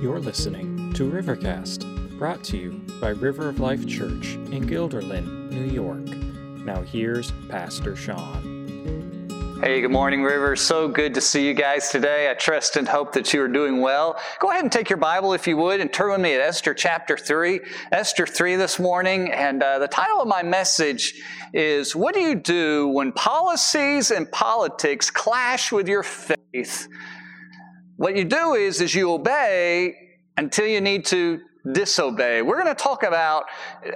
You're listening to Rivercast, brought to you by River of Life Church in Guilderland, New York. Now, here's Pastor Sean. Hey, good morning, River. So good to see you guys today. I trust and hope that you are doing well. Go ahead and take your Bible, if you would, and turn with me at Esther chapter 3. Esther 3 this morning. And uh, the title of my message is What do you do when policies and politics clash with your faith? What you do is, is you obey until you need to disobey. We're going to talk about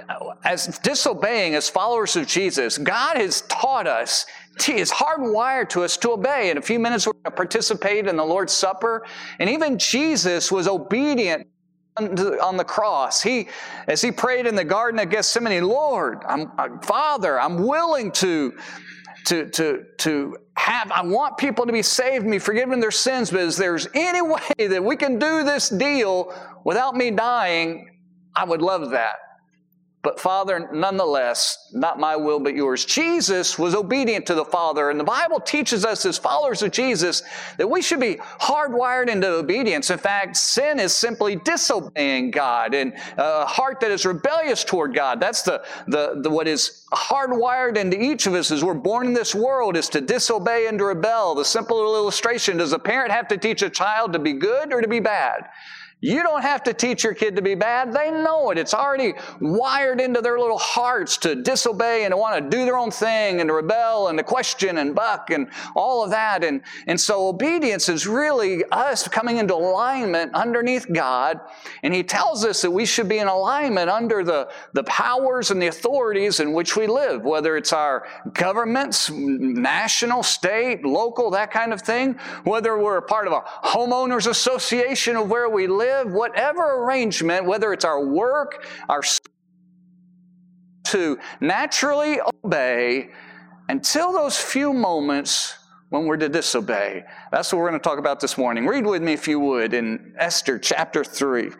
uh, as disobeying as followers of Jesus. God has taught us, is hardwired to us to obey. In a few minutes, we're going to participate in the Lord's Supper. And even Jesus was obedient on the cross. He, as he prayed in the Garden of Gethsemane, Lord, I'm, uh, Father, I'm willing to to, to, to have, I want people to be saved and be forgiven their sins, but if there's any way that we can do this deal without me dying, I would love that. But Father, nonetheless, not my will but yours. Jesus was obedient to the Father, and the Bible teaches us as followers of Jesus that we should be hardwired into obedience. In fact, sin is simply disobeying God, and uh, a heart that is rebellious toward God. That's the, the, the what is hardwired into each of us as we're born in this world is to disobey and to rebel. The simple illustration, does a parent have to teach a child to be good or to be bad? You don't have to teach your kid to be bad. They know it. It's already wired into their little hearts to disobey and to want to do their own thing and to rebel and to question and buck and all of that. And, and so obedience is really us coming into alignment underneath God. And He tells us that we should be in alignment under the, the powers and the authorities in which we live, whether it's our governments, national, state, local, that kind of thing, whether we're a part of a homeowners association of where we live whatever arrangement, whether it's our work, our to naturally obey until those few moments when we're to disobey. That's what we're going to talk about this morning. Read with me, if you would, in Esther chapter 3.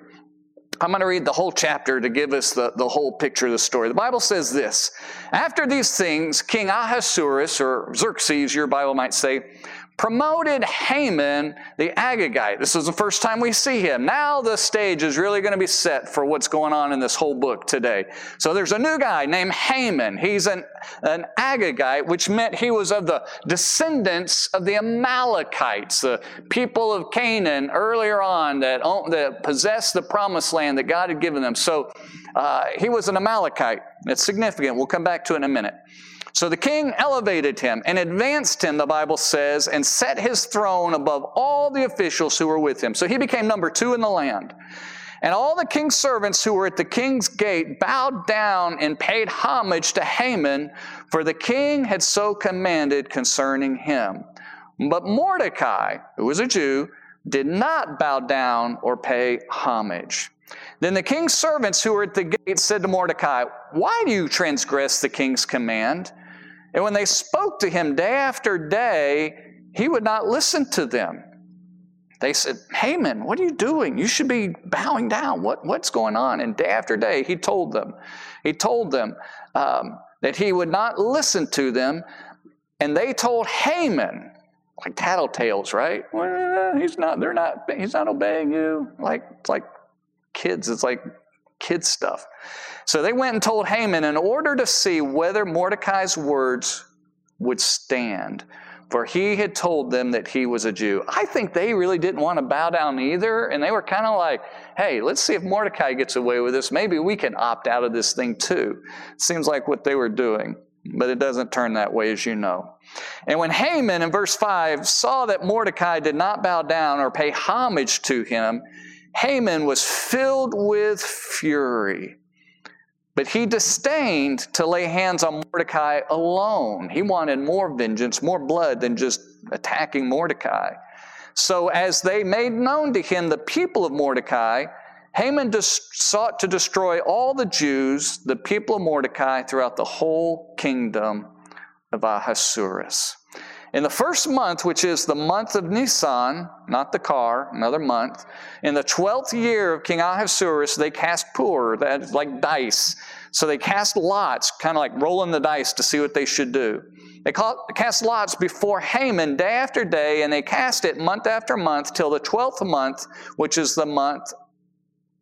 I'm going to read the whole chapter to give us the, the whole picture of the story. The Bible says this After these things, King Ahasuerus, or Xerxes, your Bible might say, promoted Haman the Agagite. This is the first time we see him. Now the stage is really going to be set for what's going on in this whole book today. So there's a new guy named Haman. He's an, an Agagite, which meant he was of the descendants of the Amalekites, the people of Canaan earlier on that, that possessed the promised land that God had given them. So uh, he was an Amalekite. It's significant. We'll come back to it in a minute. So the king elevated him and advanced him, the Bible says, and set his throne above all the officials who were with him. So he became number two in the land. And all the king's servants who were at the king's gate bowed down and paid homage to Haman, for the king had so commanded concerning him. But Mordecai, who was a Jew, did not bow down or pay homage. Then the king's servants who were at the gate said to Mordecai, Why do you transgress the king's command? And when they spoke to him day after day, he would not listen to them. They said, Haman, what are you doing? You should be bowing down. What, what's going on? And day after day, he told them. He told them um, that he would not listen to them. And they told Haman, like tattletales, right? Well, he's not, they're not, he's not obeying you. Like, it's like kids. It's like kids stuff. So they went and told Haman in order to see whether Mordecai's words would stand. For he had told them that he was a Jew. I think they really didn't want to bow down either. And they were kind of like, hey, let's see if Mordecai gets away with this. Maybe we can opt out of this thing too. Seems like what they were doing. But it doesn't turn that way, as you know. And when Haman in verse 5 saw that Mordecai did not bow down or pay homage to him, Haman was filled with fury. But he disdained to lay hands on Mordecai alone. He wanted more vengeance, more blood than just attacking Mordecai. So, as they made known to him the people of Mordecai, Haman sought to destroy all the Jews, the people of Mordecai, throughout the whole kingdom of Ahasuerus. In the first month, which is the month of Nisan, not the car, another month, in the 12th year of King Ahasuerus, they cast pur, that's like dice. So they cast lots, kind of like rolling the dice to see what they should do. They cast lots before Haman day after day, and they cast it month after month till the 12th month, which is the month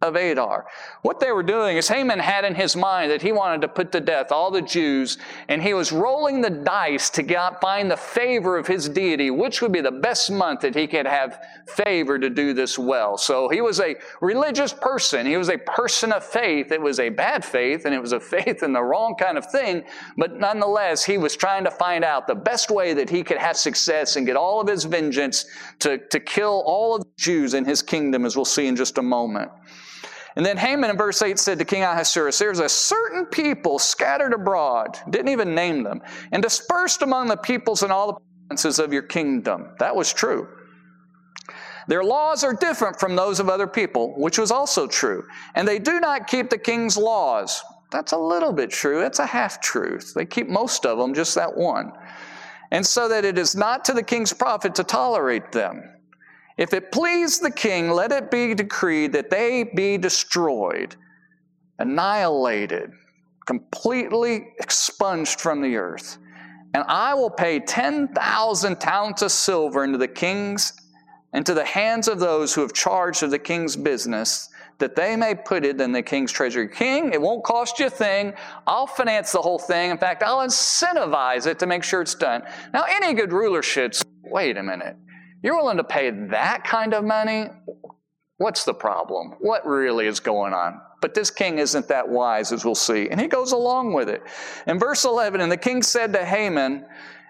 of Adar. What they were doing is Haman had in his mind that he wanted to put to death all the Jews, and he was rolling the dice to get, find the favor of his deity, which would be the best month that he could have favor to do this well. So he was a religious person. He was a person of faith. It was a bad faith, and it was a faith in the wrong kind of thing, but nonetheless, he was trying to find out the best way that he could have success and get all of his vengeance to, to kill all of the Jews in his kingdom, as we'll see in just a moment. And then Haman in verse 8 said to King Ahasuerus, There's a certain people scattered abroad, didn't even name them, and dispersed among the peoples in all the provinces of your kingdom. That was true. Their laws are different from those of other people, which was also true. And they do not keep the king's laws. That's a little bit true. That's a half truth. They keep most of them, just that one. And so that it is not to the king's profit to tolerate them. If it please the king, let it be decreed that they be destroyed, annihilated, completely expunged from the earth. And I will pay 10,000 talents of silver into the king's into the hands of those who have charge of the king's business, that they may put it in the king's treasury. King, it won't cost you a thing. I'll finance the whole thing. In fact, I'll incentivize it to make sure it's done. Now, any good ruler should wait a minute. You're willing to pay that kind of money? What's the problem? What really is going on? But this king isn't that wise, as we'll see. And he goes along with it. In verse 11, and the king said to Haman,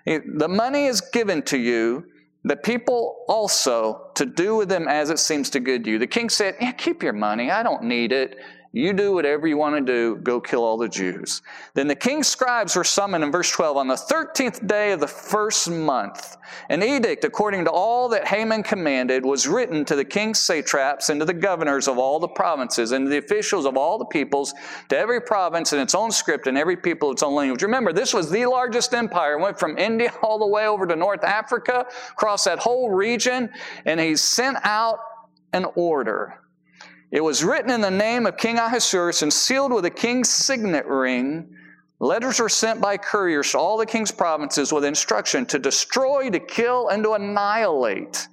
eh, The money is given to you, the people also to do with them as it seems to good you. The king said, Yeah, keep your money. I don't need it. You do whatever you want to do, go kill all the Jews. Then the king's scribes were summoned in verse 12 on the 13th day of the first month. An edict, according to all that Haman commanded, was written to the king's satraps and to the governors of all the provinces and to the officials of all the peoples, to every province in its own script and every people its own language. Remember, this was the largest empire. It went from India all the way over to North Africa, across that whole region, and he sent out an order it was written in the name of King Ahasuerus and sealed with a king's signet ring. Letters were sent by couriers to all the king's provinces with instruction to destroy, to kill, and to annihilate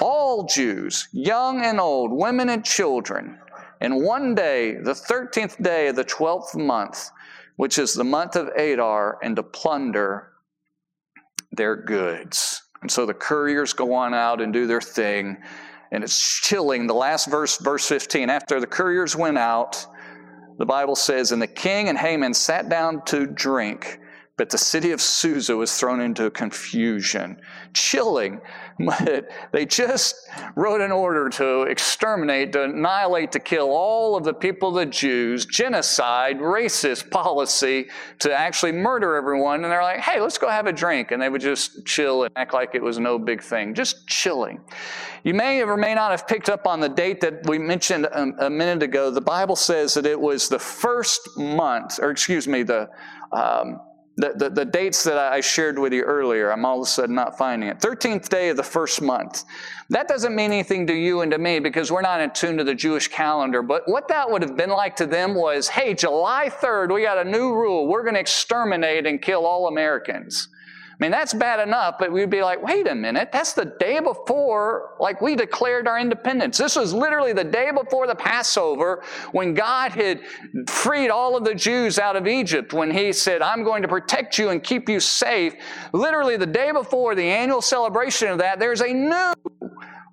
all Jews, young and old, women and children. And one day, the 13th day of the 12th month, which is the month of Adar, and to plunder their goods. And so the couriers go on out and do their thing and it's chilling. The last verse, verse 15, after the couriers went out, the Bible says, And the king and Haman sat down to drink, but the city of Susa was thrown into confusion. Chilling. But they just wrote an order to exterminate, to annihilate, to kill all of the people, the Jews, genocide, racist policy, to actually murder everyone. And they're like, hey, let's go have a drink. And they would just chill and act like it was no big thing. Just chilling. You may or may not have picked up on the date that we mentioned a, a minute ago. The Bible says that it was the first month, or excuse me, the um, the, the, the, dates that I shared with you earlier, I'm all of a sudden not finding it. 13th day of the first month. That doesn't mean anything to you and to me because we're not in tune to the Jewish calendar. But what that would have been like to them was hey, July 3rd, we got a new rule. We're going to exterminate and kill all Americans. Mean, that's bad enough, but we'd be like, wait a minute, that's the day before, like, we declared our independence. This was literally the day before the Passover when God had freed all of the Jews out of Egypt, when He said, I'm going to protect you and keep you safe. Literally, the day before the annual celebration of that, there's a new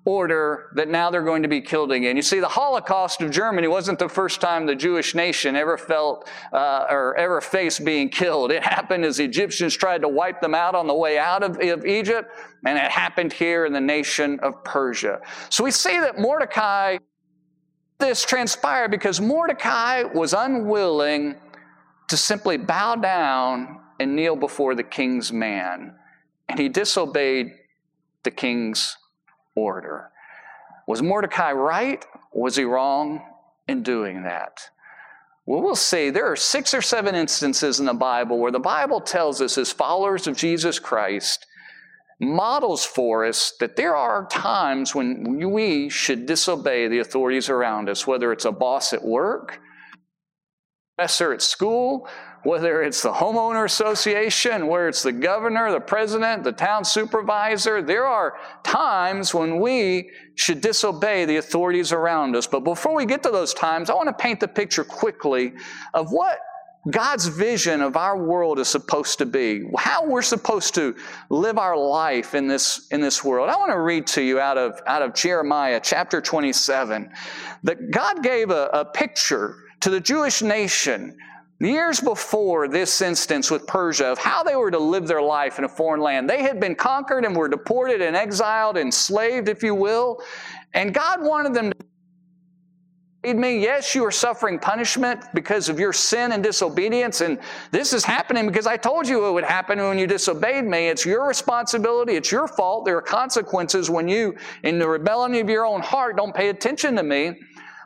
order that now they're going to be killed again. You see, the Holocaust of Germany wasn't the first time the Jewish nation ever felt uh, or ever faced being killed. It happened as the Egyptians tried to wipe them out on the way out of, of Egypt, and it happened here in the nation of Persia. So we see that Mordecai, this transpired because Mordecai was unwilling to simply bow down and kneel before the king's man, and he disobeyed the king's order. Was Mordecai right? Was he wrong in doing that? Well, we'll see. There are six or seven instances in the Bible where the Bible tells us, as followers of Jesus Christ, models for us that there are times when we should disobey the authorities around us, whether it's a boss at work, professor at school, whether it's the homeowner association, where it's the governor, the president, the town supervisor, there are times when we should disobey the authorities around us. But before we get to those times, I want to paint the picture quickly of what God's vision of our world is supposed to be, how we're supposed to live our life in this, in this world. I want to read to you out of, out of Jeremiah chapter 27 that God gave a, a picture to the Jewish nation years before this instance with Persia of how they were to live their life in a foreign land. They had been conquered and were deported and exiled, enslaved, if you will. And God wanted them to me. Yes, you are suffering punishment because of your sin and disobedience. And this is happening because I told you it would happen when you disobeyed me. It's your responsibility. It's your fault. There are consequences when you, in the rebellion of your own heart, don't pay attention to me.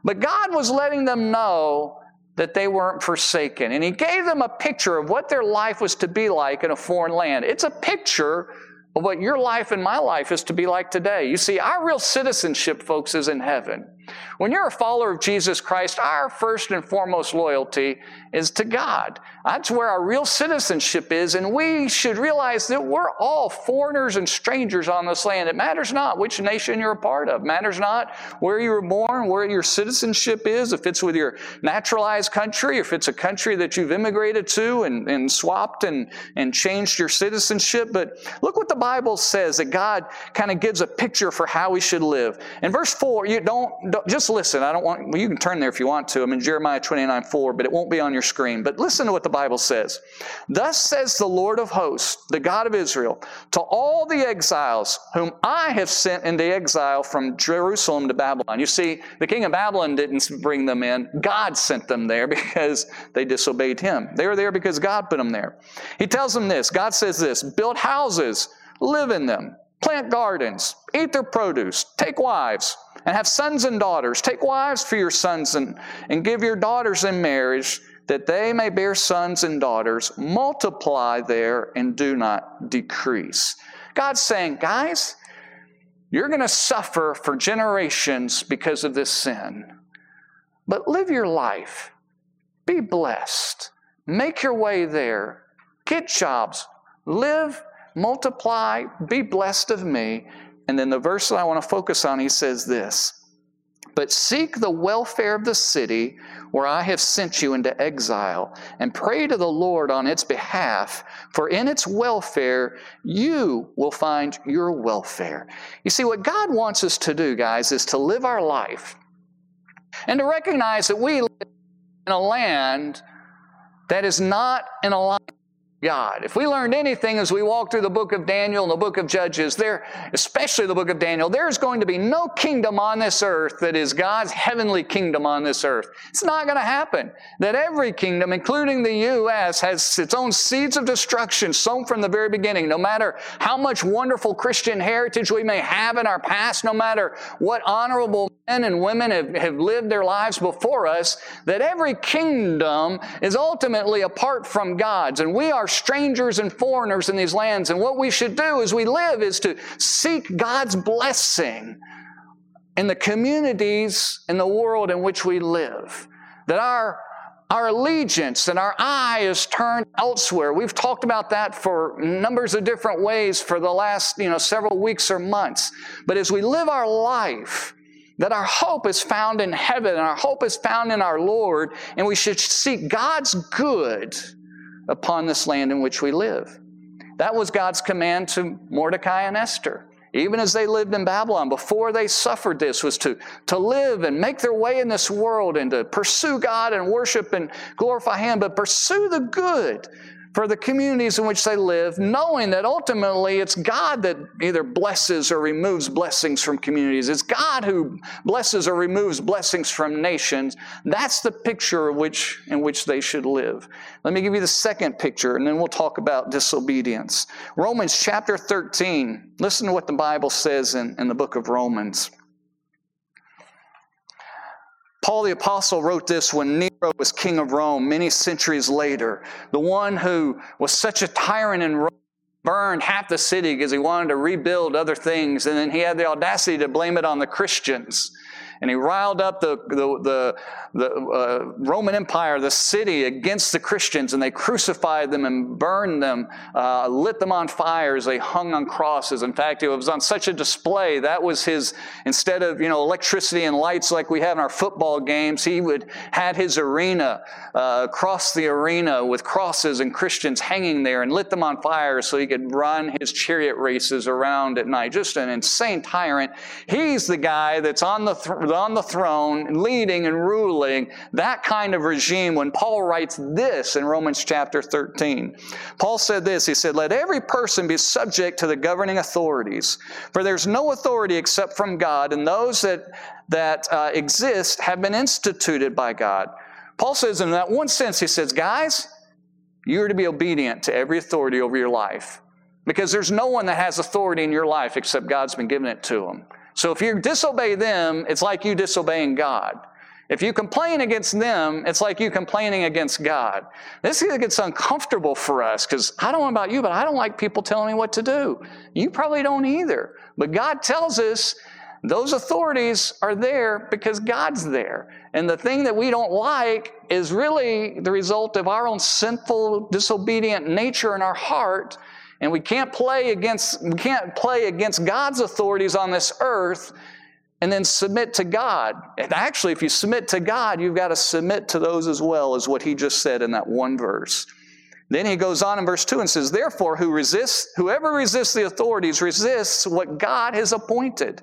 But God was letting them know that they weren't forsaken. And He gave them a picture of what their life was to be like in a foreign land. It's a picture of what your life and my life is to be like today. You see, our real citizenship, folks, is in heaven. When you're a follower of Jesus Christ, our first and foremost loyalty is to God. That's where our real citizenship is, and we should realize that we're all foreigners and strangers on this land. It matters not which nation you're a part of. It matters not where you were born, where your citizenship is, if it's with your naturalized country, if it's a country that you've immigrated to and, and swapped and, and changed your citizenship. But look what the Bible says that God kind of gives a picture for how we should live. In verse 4, you don't just listen. I don't want, well, you can turn there if you want to. I'm in Jeremiah 29 4, but it won't be on your screen. But listen to what the Bible says. Thus says the Lord of hosts, the God of Israel, to all the exiles whom I have sent into exile from Jerusalem to Babylon. You see, the king of Babylon didn't bring them in, God sent them there because they disobeyed him. They were there because God put them there. He tells them this God says this build houses, live in them, plant gardens, eat their produce, take wives and have sons and daughters. Take wives for your sons and, and give your daughters in marriage that they may bear sons and daughters. Multiply there and do not decrease. God's saying, guys, you're going to suffer for generations because of this sin. But live your life. Be blessed. Make your way there. Get jobs. Live, multiply, be blessed of me, and then the verse that I want to focus on, he says this But seek the welfare of the city where I have sent you into exile, and pray to the Lord on its behalf, for in its welfare you will find your welfare. You see, what God wants us to do, guys, is to live our life and to recognize that we live in a land that is not in alignment God. If we learned anything as we walk through the book of Daniel and the book of Judges, there, especially the book of Daniel, there's going to be no kingdom on this earth that is God's heavenly kingdom on this earth. It's not going to happen. That every kingdom, including the U.S., has its own seeds of destruction sown from the very beginning. No matter how much wonderful Christian heritage we may have in our past, no matter what honorable men and women have, have lived their lives before us, that every kingdom is ultimately apart from God's. And we are strangers and foreigners in these lands. And what we should do as we live is to seek God's blessing in the communities in the world in which we live. That our our allegiance and our eye is turned elsewhere. We've talked about that for numbers of different ways for the last, you know, several weeks or months. But as we live our life, that our hope is found in heaven and our hope is found in our Lord, and we should seek God's good upon this land in which we live. That was God's command to Mordecai and Esther. Even as they lived in Babylon, before they suffered this, was to, to live and make their way in this world and to pursue God and worship and glorify Him, but pursue the good for the communities in which they live, knowing that ultimately it's God that either blesses or removes blessings from communities. It's God who blesses or removes blessings from nations. That's the picture which, in which they should live. Let me give you the second picture, and then we'll talk about disobedience. Romans chapter 13. Listen to what the Bible says in, in the book of Romans. Paul the Apostle wrote this when Nero was king of Rome many centuries later. The one who was such a tyrant in Rome burned half the city because he wanted to rebuild other things, and then he had the audacity to blame it on the Christians. And he riled up the, the, the, the uh, Roman Empire, the city, against the Christians, and they crucified them and burned them, uh, lit them on fires. They hung on crosses. In fact, it was on such a display. That was his, instead of, you know, electricity and lights like we have in our football games, he would had his arena, uh, across the arena with crosses and Christians hanging there and lit them on fire so he could run his chariot races around at night. Just an insane tyrant. He's the guy that's on the, on the throne, leading and ruling that kind of regime when Paul writes this in Romans chapter 13. Paul said this He said, Let every person be subject to the governing authorities, for there's no authority except from God, and those that, that uh, exist have been instituted by God. Paul says, in that one sense, he says, Guys, you are to be obedient to every authority over your life. Because there's no one that has authority in your life except God's been giving it to them. So if you disobey them, it's like you disobeying God. If you complain against them, it's like you complaining against God. This gets uncomfortable for us because I don't know about you, but I don't like people telling me what to do. You probably don't either. But God tells us those authorities are there because God's there. And the thing that we don't like is really the result of our own sinful, disobedient nature in our heart. And we can't play against, we can't play against God's authorities on this earth and then submit to God. And actually, if you submit to God, you've got to submit to those as well, as what he just said in that one verse. Then he goes on in verse 2 and says, Therefore, who resists, whoever resists the authorities resists what God has appointed,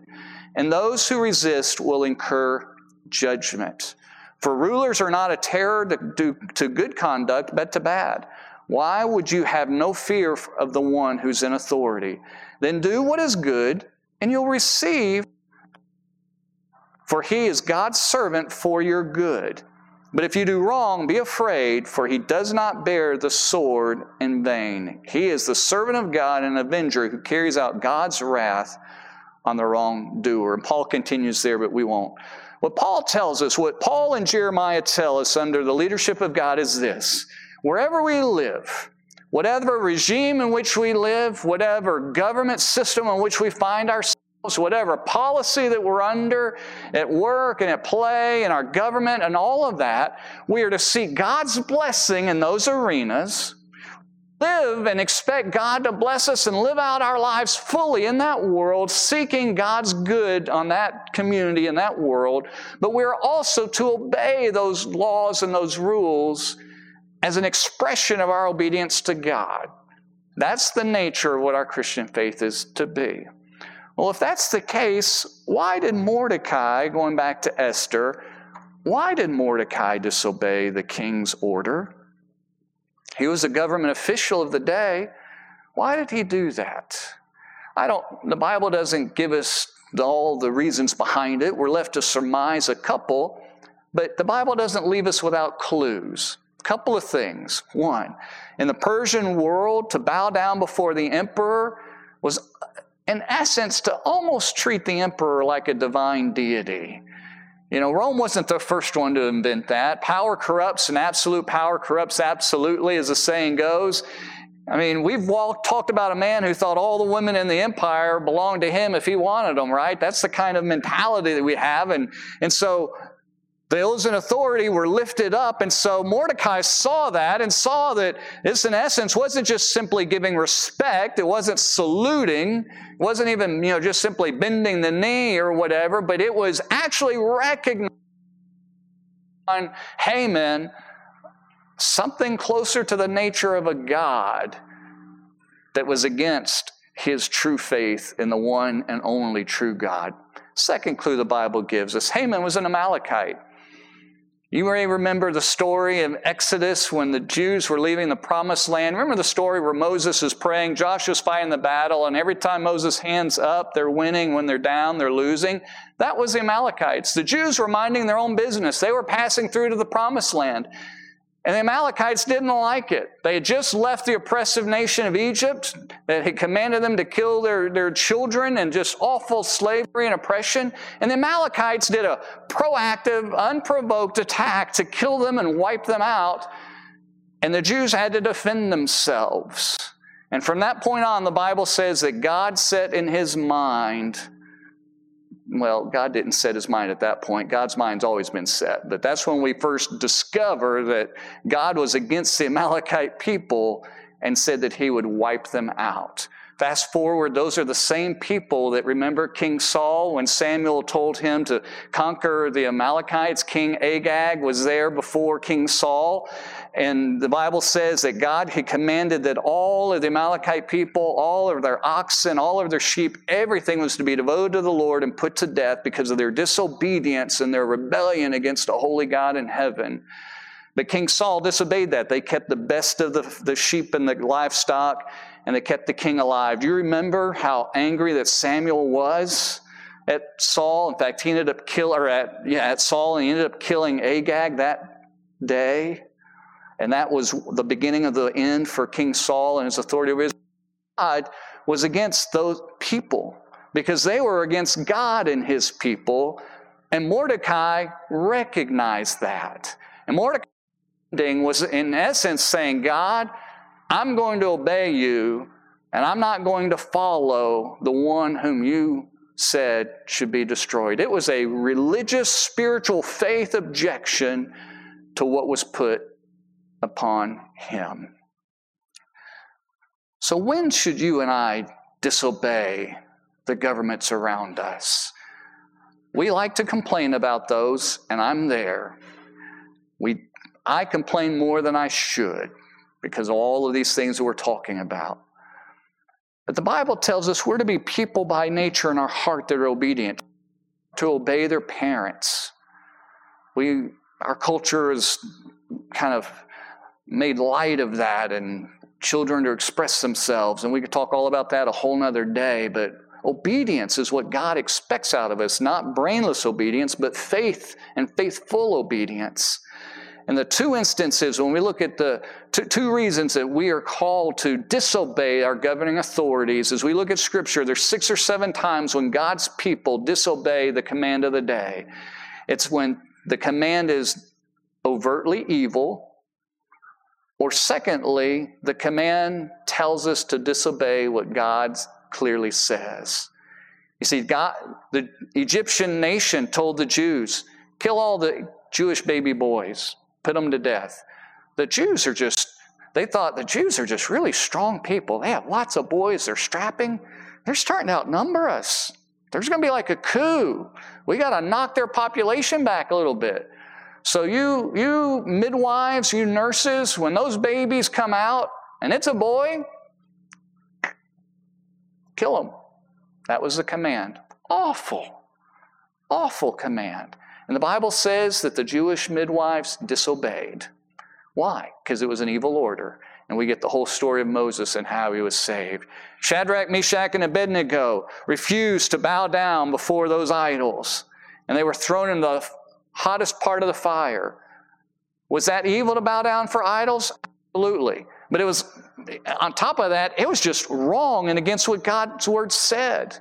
and those who resist will incur judgment. For rulers are not a terror to, to good conduct, but to bad. Why would you have no fear of the one who's in authority? Then do what is good, and you'll receive for he is God's servant for your good. But if you do wrong, be afraid, for he does not bear the sword in vain. He is the servant of God and avenger who carries out God's wrath on the wrongdoer. And Paul continues there, but we won't. What Paul tells us, what Paul and Jeremiah tell us under the leadership of God is this wherever we live, whatever regime in which we live, whatever government system in which we find ourselves, whatever policy that we're under at work and at play in our government and all of that, we are to seek God's blessing in those arenas, live and expect God to bless us and live out our lives fully in that world, seeking God's good on that community and that world. But we're also to obey those laws and those rules as an expression of our obedience to God. That's the nature of what our Christian faith is to be. Well, if that's the case, why did Mordecai, going back to Esther, why did Mordecai disobey the king's order? He was a government official of the day. Why did he do that? I don't, the Bible doesn't give us all the reasons behind it. We're left to surmise a couple, but the Bible doesn't leave us without clues. Couple of things. One, in the Persian world, to bow down before the emperor was in essence, to almost treat the emperor like a divine deity. You know, Rome wasn't the first one to invent that. Power corrupts, and absolute power corrupts absolutely, as the saying goes. I mean, we've walked, talked about a man who thought all the women in the empire belonged to him if he wanted them, right? That's the kind of mentality that we have. And, and so those in authority were lifted up. And so Mordecai saw that and saw that this, in essence, wasn't just simply giving respect. It wasn't saluting. It wasn't even, you know, just simply bending the knee or whatever, but it was actually recognizing Haman something closer to the nature of a God that was against his true faith in the one and only true God. Second clue the Bible gives us Haman was an Amalekite. You may remember the story of Exodus when the Jews were leaving the promised land. Remember the story where Moses is praying, Joshua's fighting the battle, and every time Moses hands up, they're winning. When they're down, they're losing. That was the Amalekites. The Jews were minding their own business. They were passing through to the promised land. And the Amalekites didn't like it. They had just left the oppressive nation of Egypt that had commanded them to kill their, their children and just awful slavery and oppression. And the Amalekites did a proactive, unprovoked attack to kill them and wipe them out. And the Jews had to defend themselves. And from that point on, the Bible says that God set in his mind well, God didn't set his mind at that point. God's mind's always been set. But that's when we first discover that God was against the Amalekite people and said that he would wipe them out. Fast forward, those are the same people that remember King Saul when Samuel told him to conquer the Amalekites. King Agag was there before King Saul. And the Bible says that God had commanded that all of the Amalekite people, all of their oxen, all of their sheep, everything was to be devoted to the Lord and put to death because of their disobedience and their rebellion against a holy God in heaven. But King Saul disobeyed that. They kept the best of the, the sheep and the livestock and they kept the king alive. Do you remember how angry that Samuel was at Saul? In fact, he ended up killing, or at, yeah, at Saul, and he ended up killing Agag that day. And that was the beginning of the end for King Saul and his authority over Israel. God was against those people because they were against God and his people. And Mordecai recognized that. And Mordecai was, in essence, saying, God, I'm going to obey you, and I'm not going to follow the one whom you said should be destroyed. It was a religious, spiritual faith objection to what was put upon him. So, when should you and I disobey the governments around us? We like to complain about those, and I'm there. We, I complain more than I should because all of these things that we're talking about. But the Bible tells us we're to be people by nature in our heart that are obedient, to obey their parents. We, our culture has kind of made light of that and children to express themselves. And we could talk all about that a whole nother day, but obedience is what God expects out of us, not brainless obedience, but faith and faithful obedience. And the two instances, when we look at the two, two, reasons that we are called to disobey our governing authorities, as we look at Scripture, there's six or seven times when God's people disobey the command of the day. It's when the command is overtly evil, or secondly, the command tells us to disobey what God clearly says. You see, God, the Egyptian nation told the Jews, kill all the Jewish baby boys put them to death. The Jews are just, they thought the Jews are just really strong people. They have lots of boys, they're strapping. They're starting to outnumber us. There's going to be like a coup. We got to knock their population back a little bit. So you you midwives, you nurses, when those babies come out and it's a boy, kill them. That was the command. Awful. Awful command. And the Bible says that the Jewish midwives disobeyed. Why? Because it was an evil order. And we get the whole story of Moses and how he was saved. Shadrach, Meshach, and Abednego refused to bow down before those idols. And they were thrown in the hottest part of the fire. Was that evil to bow down for idols? Absolutely. But it was, on top of that, it was just wrong and against what God's word said.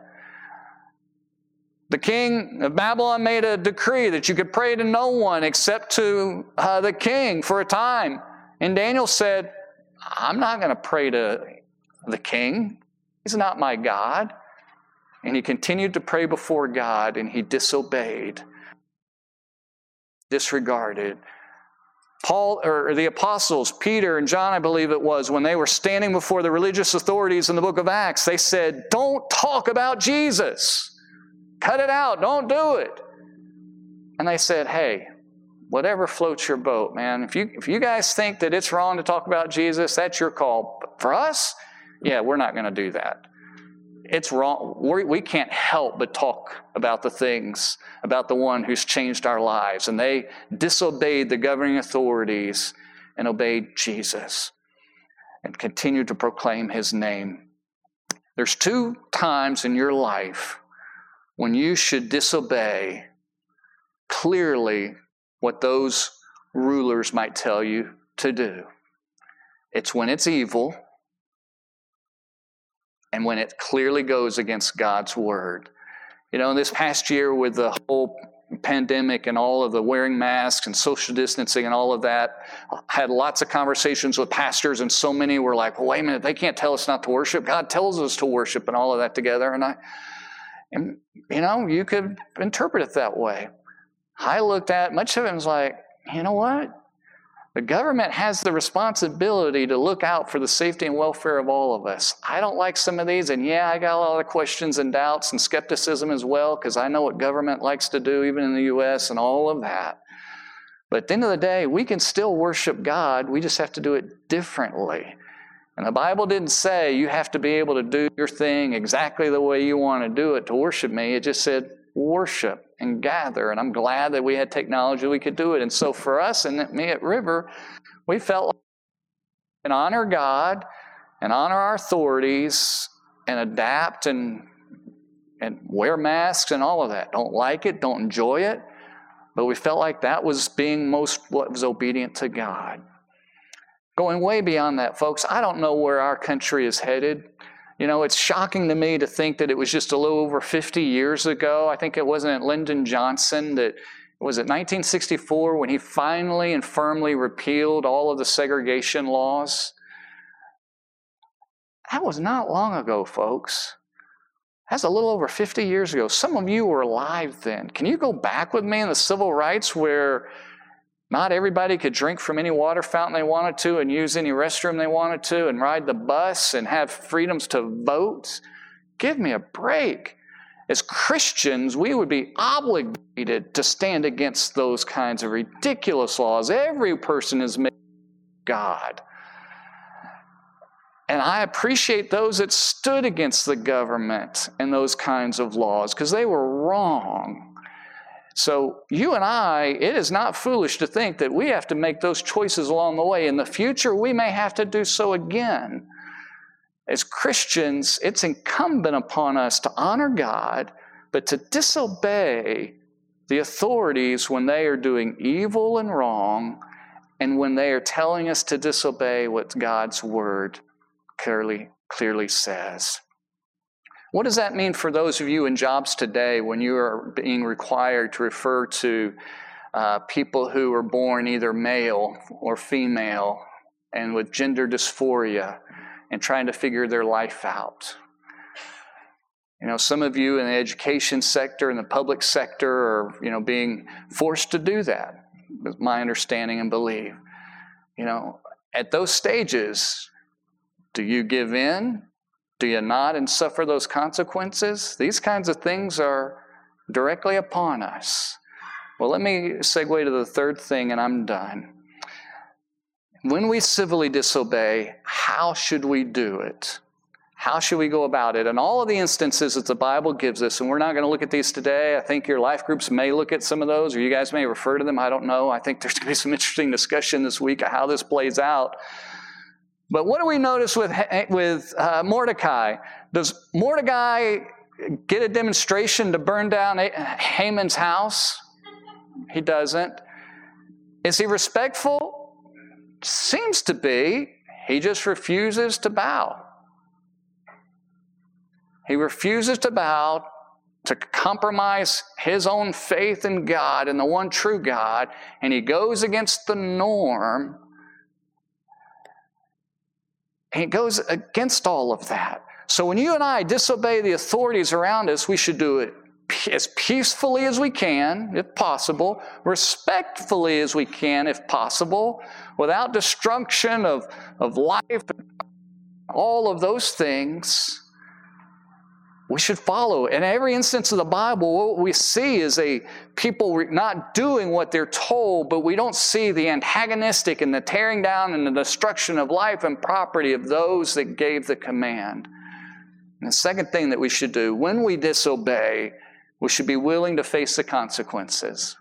The king of Babylon made a decree that you could pray to no one except to uh, the king for a time. And Daniel said, I'm not going to pray to the king. He's not my God. And he continued to pray before God and he disobeyed, disregarded. Paul or the apostles, Peter and John, I believe it was, when they were standing before the religious authorities in the book of Acts, they said, Don't talk about Jesus. Cut it out. Don't do it. And they said, Hey, whatever floats your boat, man. If you, if you guys think that it's wrong to talk about Jesus, that's your call. But for us, yeah, we're not going to do that. It's wrong. We're, we can not help but talk about the things, about the one who's changed our lives. And they disobeyed the governing authorities and obeyed Jesus and continued to proclaim his name. There's two times in your life when you should disobey clearly what those rulers might tell you to do. It's when it's evil and when it clearly goes against God's word. You know, in this past year with the whole pandemic and all of the wearing masks and social distancing and all of that, I had lots of conversations with pastors, and so many were like, well, wait a minute, they can't tell us not to worship. God tells us to worship and all of that together. And I, And, you know, you could interpret it that way. I looked at much of it and was like, you know what? The government has the responsibility to look out for the safety and welfare of all of us. I don't like some of these, and yeah, I got a lot of questions and doubts and skepticism as well, because I know what government likes to do, even in the U.S., and all of that. But at the end of the day, we can still worship God, we just have to do it differently. And the Bible didn't say you have to be able to do your thing exactly the way you want to do it to worship me. It just said worship and gather. And I'm glad that we had technology we could do it. And so for us and me at River, we felt like and honor God and honor our authorities and adapt and and wear masks and all of that. Don't like it, don't enjoy it, but we felt like that was being most what was obedient to God. Going way beyond that, folks, I don't know where our country is headed. You know, it's shocking to me to think that it was just a little over 50 years ago. I think it wasn't Lyndon Johnson that was it 1964 when he finally and firmly repealed all of the segregation laws. That was not long ago, folks. That's a little over 50 years ago. Some of you were alive then. Can you go back with me in the civil rights where not everybody could drink from any water fountain they wanted to and use any restroom they wanted to and ride the bus and have freedoms to vote. Give me a break. As Christians, we would be obligated to stand against those kinds of ridiculous laws. Every person is made God. And I appreciate those that stood against the government and those kinds of laws because they were wrong. So, you and I, it is not foolish to think that we have to make those choices along the way. In the future, we may have to do so again. As Christians, it's incumbent upon us to honor God, but to disobey the authorities when they are doing evil and wrong, and when they are telling us to disobey what God's word clearly, clearly says. What does that mean for those of you in jobs today when you are being required to refer to uh, people who are born either male or female and with gender dysphoria and trying to figure their life out? You know, some of you in the education sector and the public sector are, you know, being forced to do that, with my understanding and belief. You know, at those stages, do you give in do you not and suffer those consequences? These kinds of things are directly upon us. Well, let me segue to the third thing, and I'm done. When we civilly disobey, how should we do it? How should we go about it? And all of the instances that the Bible gives us, and we're not going to look at these today. I think your life groups may look at some of those, or you guys may refer to them. I don't know. I think there's going to be some interesting discussion this week of how this plays out. But what do we notice with, with uh, Mordecai? Does Mordecai get a demonstration to burn down Haman's house? He doesn't. Is he respectful? Seems to be. He just refuses to bow. He refuses to bow to compromise his own faith in God and the one true God, and he goes against the norm and it goes against all of that. So when you and I disobey the authorities around us, we should do it as peacefully as we can, if possible, respectfully as we can, if possible, without destruction of, of life, all of those things we should follow. In every instance of the Bible, what we see is a people not doing what they're told, but we don't see the antagonistic and the tearing down and the destruction of life and property of those that gave the command. And the second thing that we should do when we disobey, we should be willing to face the consequences.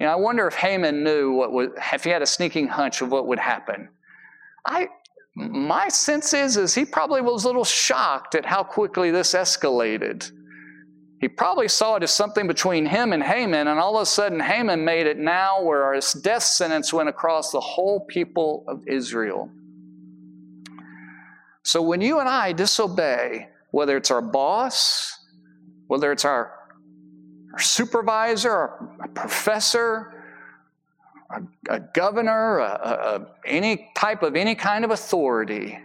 You know, I wonder if Haman knew what would, if he had a sneaking hunch of what would happen. I, my sense is, is he probably was a little shocked at how quickly this escalated. He probably saw it as something between him and Haman, and all of a sudden Haman made it now where his death sentence went across the whole people of Israel. So when you and I disobey, whether it's our boss, whether it's our, our supervisor, our, professor, a, a governor, a, a, any type of any kind of authority,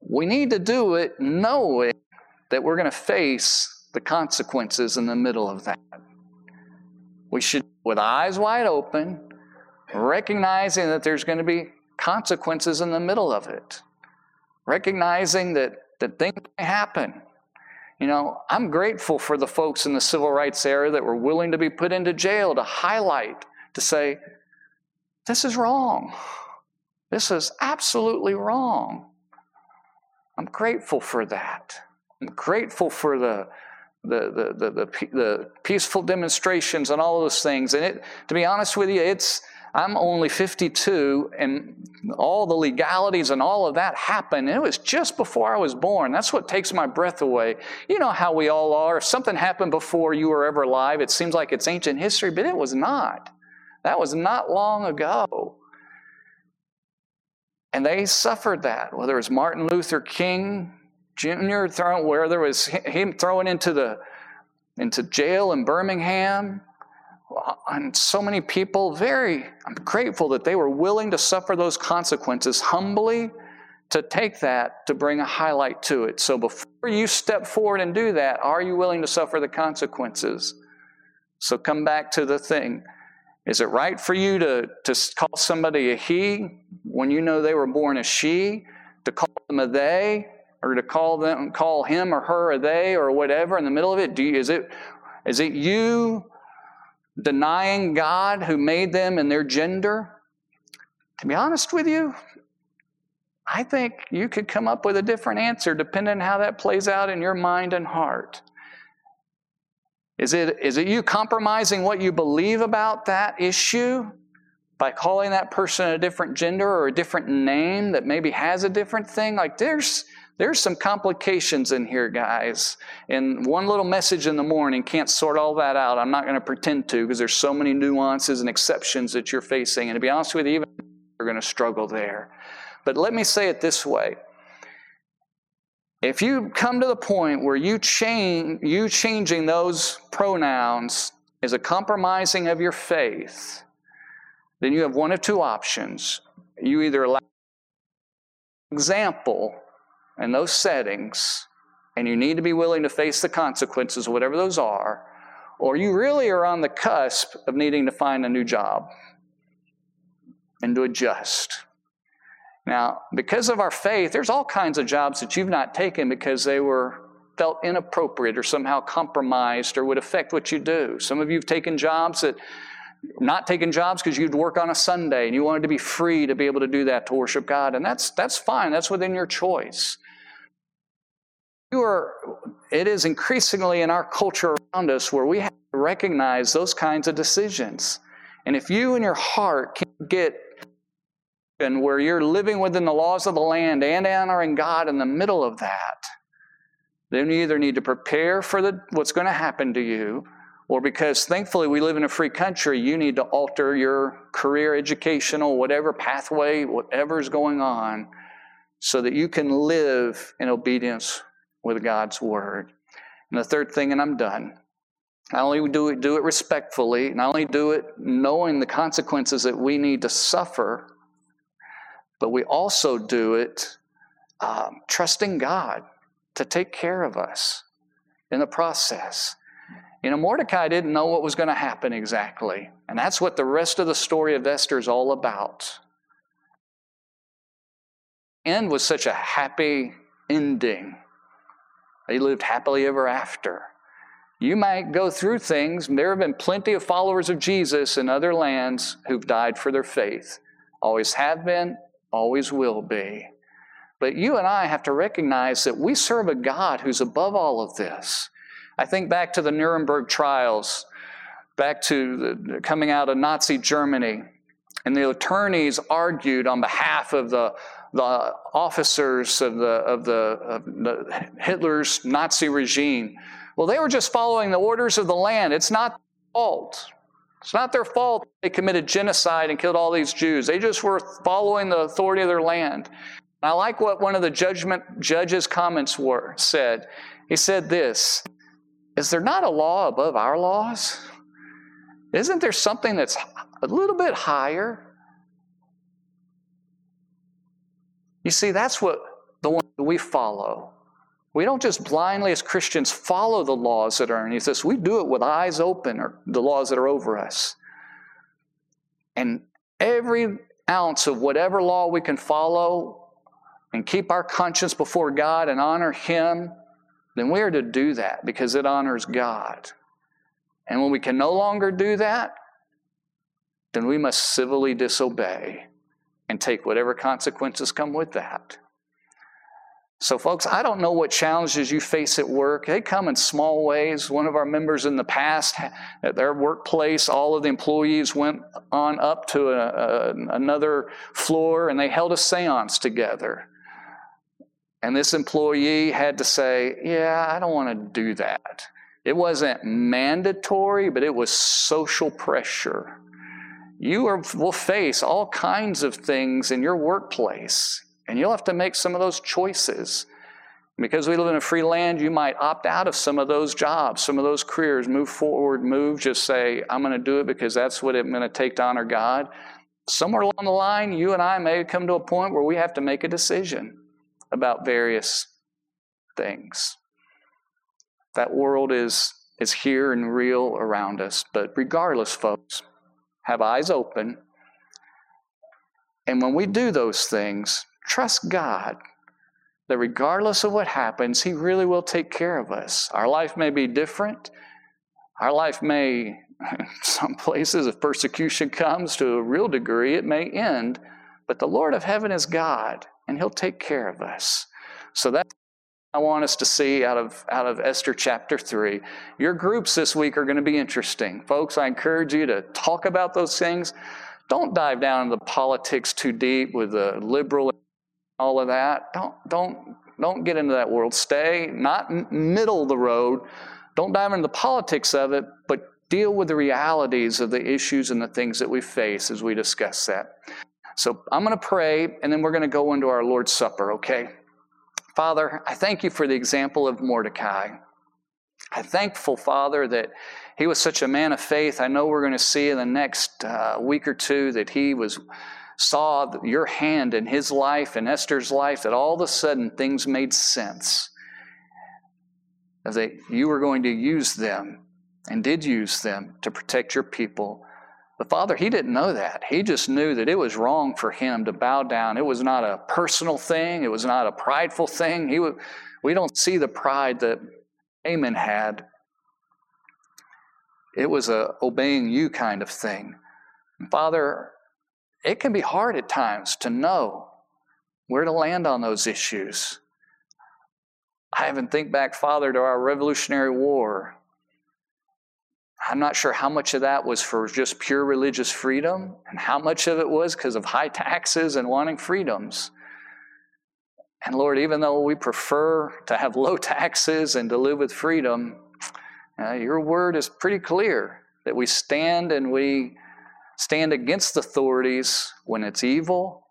we need to do it knowing that we're going to face the consequences in the middle of that. We should, with eyes wide open, recognizing that there's going to be consequences in the middle of it, recognizing that, that things may happen. You know, I'm grateful for the folks in the civil rights era that were willing to be put into jail to highlight, to say, this is wrong. This is absolutely wrong. I'm grateful for that. I'm grateful for the, the, the, the, the, peaceful demonstrations and all those things. And it, to be honest with you, it's, I'm only 52, and all the legalities and all of that happened. And it was just before I was born. That's what takes my breath away. You know how we all are. If something happened before you were ever alive, it seems like it's ancient history, but it was not. That was not long ago. And they suffered that, whether it was Martin Luther King Jr. thrown, where there was him thrown into the into jail in Birmingham, and so many people very i'm grateful that they were willing to suffer those consequences humbly to take that to bring a highlight to it so before you step forward and do that are you willing to suffer the consequences so come back to the thing is it right for you to, to call somebody a he when you know they were born a she to call them a they or to call them call him or her a they or whatever in the middle of it do you, is it is it you denying God who made them and their gender? To be honest with you, I think you could come up with a different answer depending on how that plays out in your mind and heart. Is it, is it you compromising what you believe about that issue by calling that person a different gender or a different name that maybe has a different thing? Like there's there's some complications in here, guys. And one little message in the morning can't sort all that out. I'm not going to pretend to because there's so many nuances and exceptions that you're facing. And to be honest with you, even you're going to struggle there. But let me say it this way. If you come to the point where you change you changing those pronouns is a compromising of your faith, then you have one of two options. You either allow example in those settings, and you need to be willing to face the consequences, whatever those are, or you really are on the cusp of needing to find a new job and to adjust. Now, because of our faith, there's all kinds of jobs that you've not taken because they were felt inappropriate or somehow compromised or would affect what you do. Some of you have taken jobs that not taking jobs because you'd work on a Sunday and you wanted to be free to be able to do that to worship God. And that's that's fine. That's within your choice you are, it is increasingly in our culture around us where we have to recognize those kinds of decisions. And if you in your heart can get and where you're living within the laws of the land and honoring God in the middle of that, then you either need to prepare for the, what's going to happen to you, or because thankfully we live in a free country, you need to alter your career, educational, whatever pathway, whatever's going on, so that you can live in obedience with God's word. And the third thing, and I'm done. Not only do it, do it respectfully, not only do it knowing the consequences that we need to suffer, but we also do it um, trusting God to take care of us in the process. You know, Mordecai didn't know what was going to happen exactly. And that's what the rest of the story of Esther is all about. End was such a happy ending they lived happily ever after. You might go through things. There have been plenty of followers of Jesus in other lands who've died for their faith. Always have been, always will be. But you and I have to recognize that we serve a God who's above all of this. I think back to the Nuremberg trials, back to the, coming out of Nazi Germany, and the attorneys argued on behalf of the the officers of the, of the, of the Hitler's Nazi regime. Well, they were just following the orders of the land. It's not fault. It's not their fault they committed genocide and killed all these Jews. They just were following the authority of their land. And I like what one of the judgment judge's comments were said. He said this: Is there not a law above our laws? Isn't there something that's a little bit higher? You see, that's what the one that we follow. We don't just blindly, as Christians, follow the laws that are underneath us. We do it with eyes open, or the laws that are over us. And every ounce of whatever law we can follow and keep our conscience before God and honor Him, then we are to do that because it honors God. And when we can no longer do that, then we must civilly disobey and take whatever consequences come with that. So, folks, I don't know what challenges you face at work. They come in small ways. One of our members in the past, at their workplace, all of the employees went on up to a, a, another floor and they held a seance together. And this employee had to say, Yeah, I don't want to do that. It wasn't mandatory, but it was social pressure. You are, will face all kinds of things in your workplace and you'll have to make some of those choices. Because we live in a free land, you might opt out of some of those jobs, some of those careers, move forward, move, just say, I'm going to do it because that's what I'm going to take to honor God. Somewhere along the line, you and I may come to a point where we have to make a decision about various things. That world is, is here and real around us. But regardless, folks, have eyes open. And when we do those things, Trust God that regardless of what happens, He really will take care of us. Our life may be different. Our life may, in some places, if persecution comes to a real degree, it may end. But the Lord of heaven is God, and He'll take care of us. So that's I want us to see out of, out of Esther chapter 3. Your groups this week are going to be interesting. Folks, I encourage you to talk about those things. Don't dive down into the politics too deep with the liberal all of that. Don't, don't, don't get into that world. Stay not middle of the road. Don't dive into the politics of it, but deal with the realities of the issues and the things that we face as we discuss that. So I'm going to pray, and then we're going to go into our Lord's Supper, okay? Father, I thank you for the example of Mordecai. I'm thankful, Father, that he was such a man of faith. I know we're going to see in the next uh, week or two that he was saw your hand in his life and Esther's life, that all of a sudden things made sense. That you were going to use them and did use them to protect your people. The father, he didn't know that. He just knew that it was wrong for him to bow down. It was not a personal thing, it was not a prideful thing. He, would, we don't see the pride that Haman had. It was a obeying you kind of thing. Father, it can be hard at times to know where to land on those issues. I even think back, Father, to our Revolutionary War. I'm not sure how much of that was for just pure religious freedom and how much of it was because of high taxes and wanting freedoms. And Lord, even though we prefer to have low taxes and to live with freedom, uh, your word is pretty clear that we stand and we stand against authorities when it's evil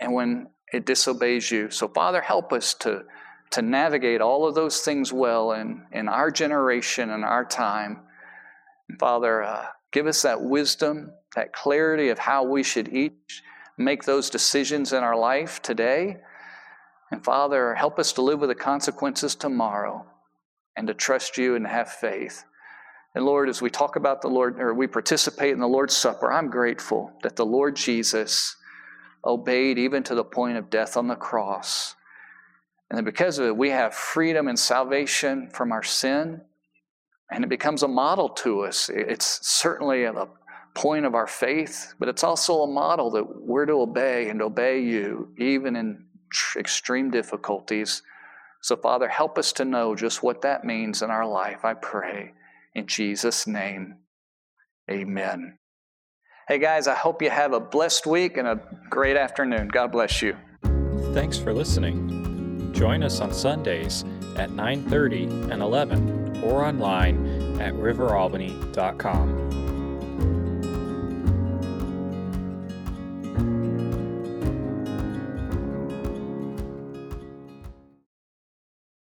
and when it disobeys you. So, Father, help us to, to navigate all of those things well in, in our generation and our time. Father, uh, give us that wisdom, that clarity of how we should each make those decisions in our life today. And Father, help us to live with the consequences tomorrow and to trust you and have faith. And Lord, as we talk about the Lord, or we participate in the Lord's Supper, I'm grateful that the Lord Jesus obeyed even to the point of death on the cross. And that because of it, we have freedom and salvation from our sin. And it becomes a model to us. It's certainly a point of our faith, but it's also a model that we're to obey and obey you, even in extreme difficulties. So, Father, help us to know just what that means in our life, I pray. In Jesus' name, amen. Hey guys, I hope you have a blessed week and a great afternoon. God bless you. Thanks for listening. Join us on Sundays at 9:30 and 11 or online at riveralbany.com.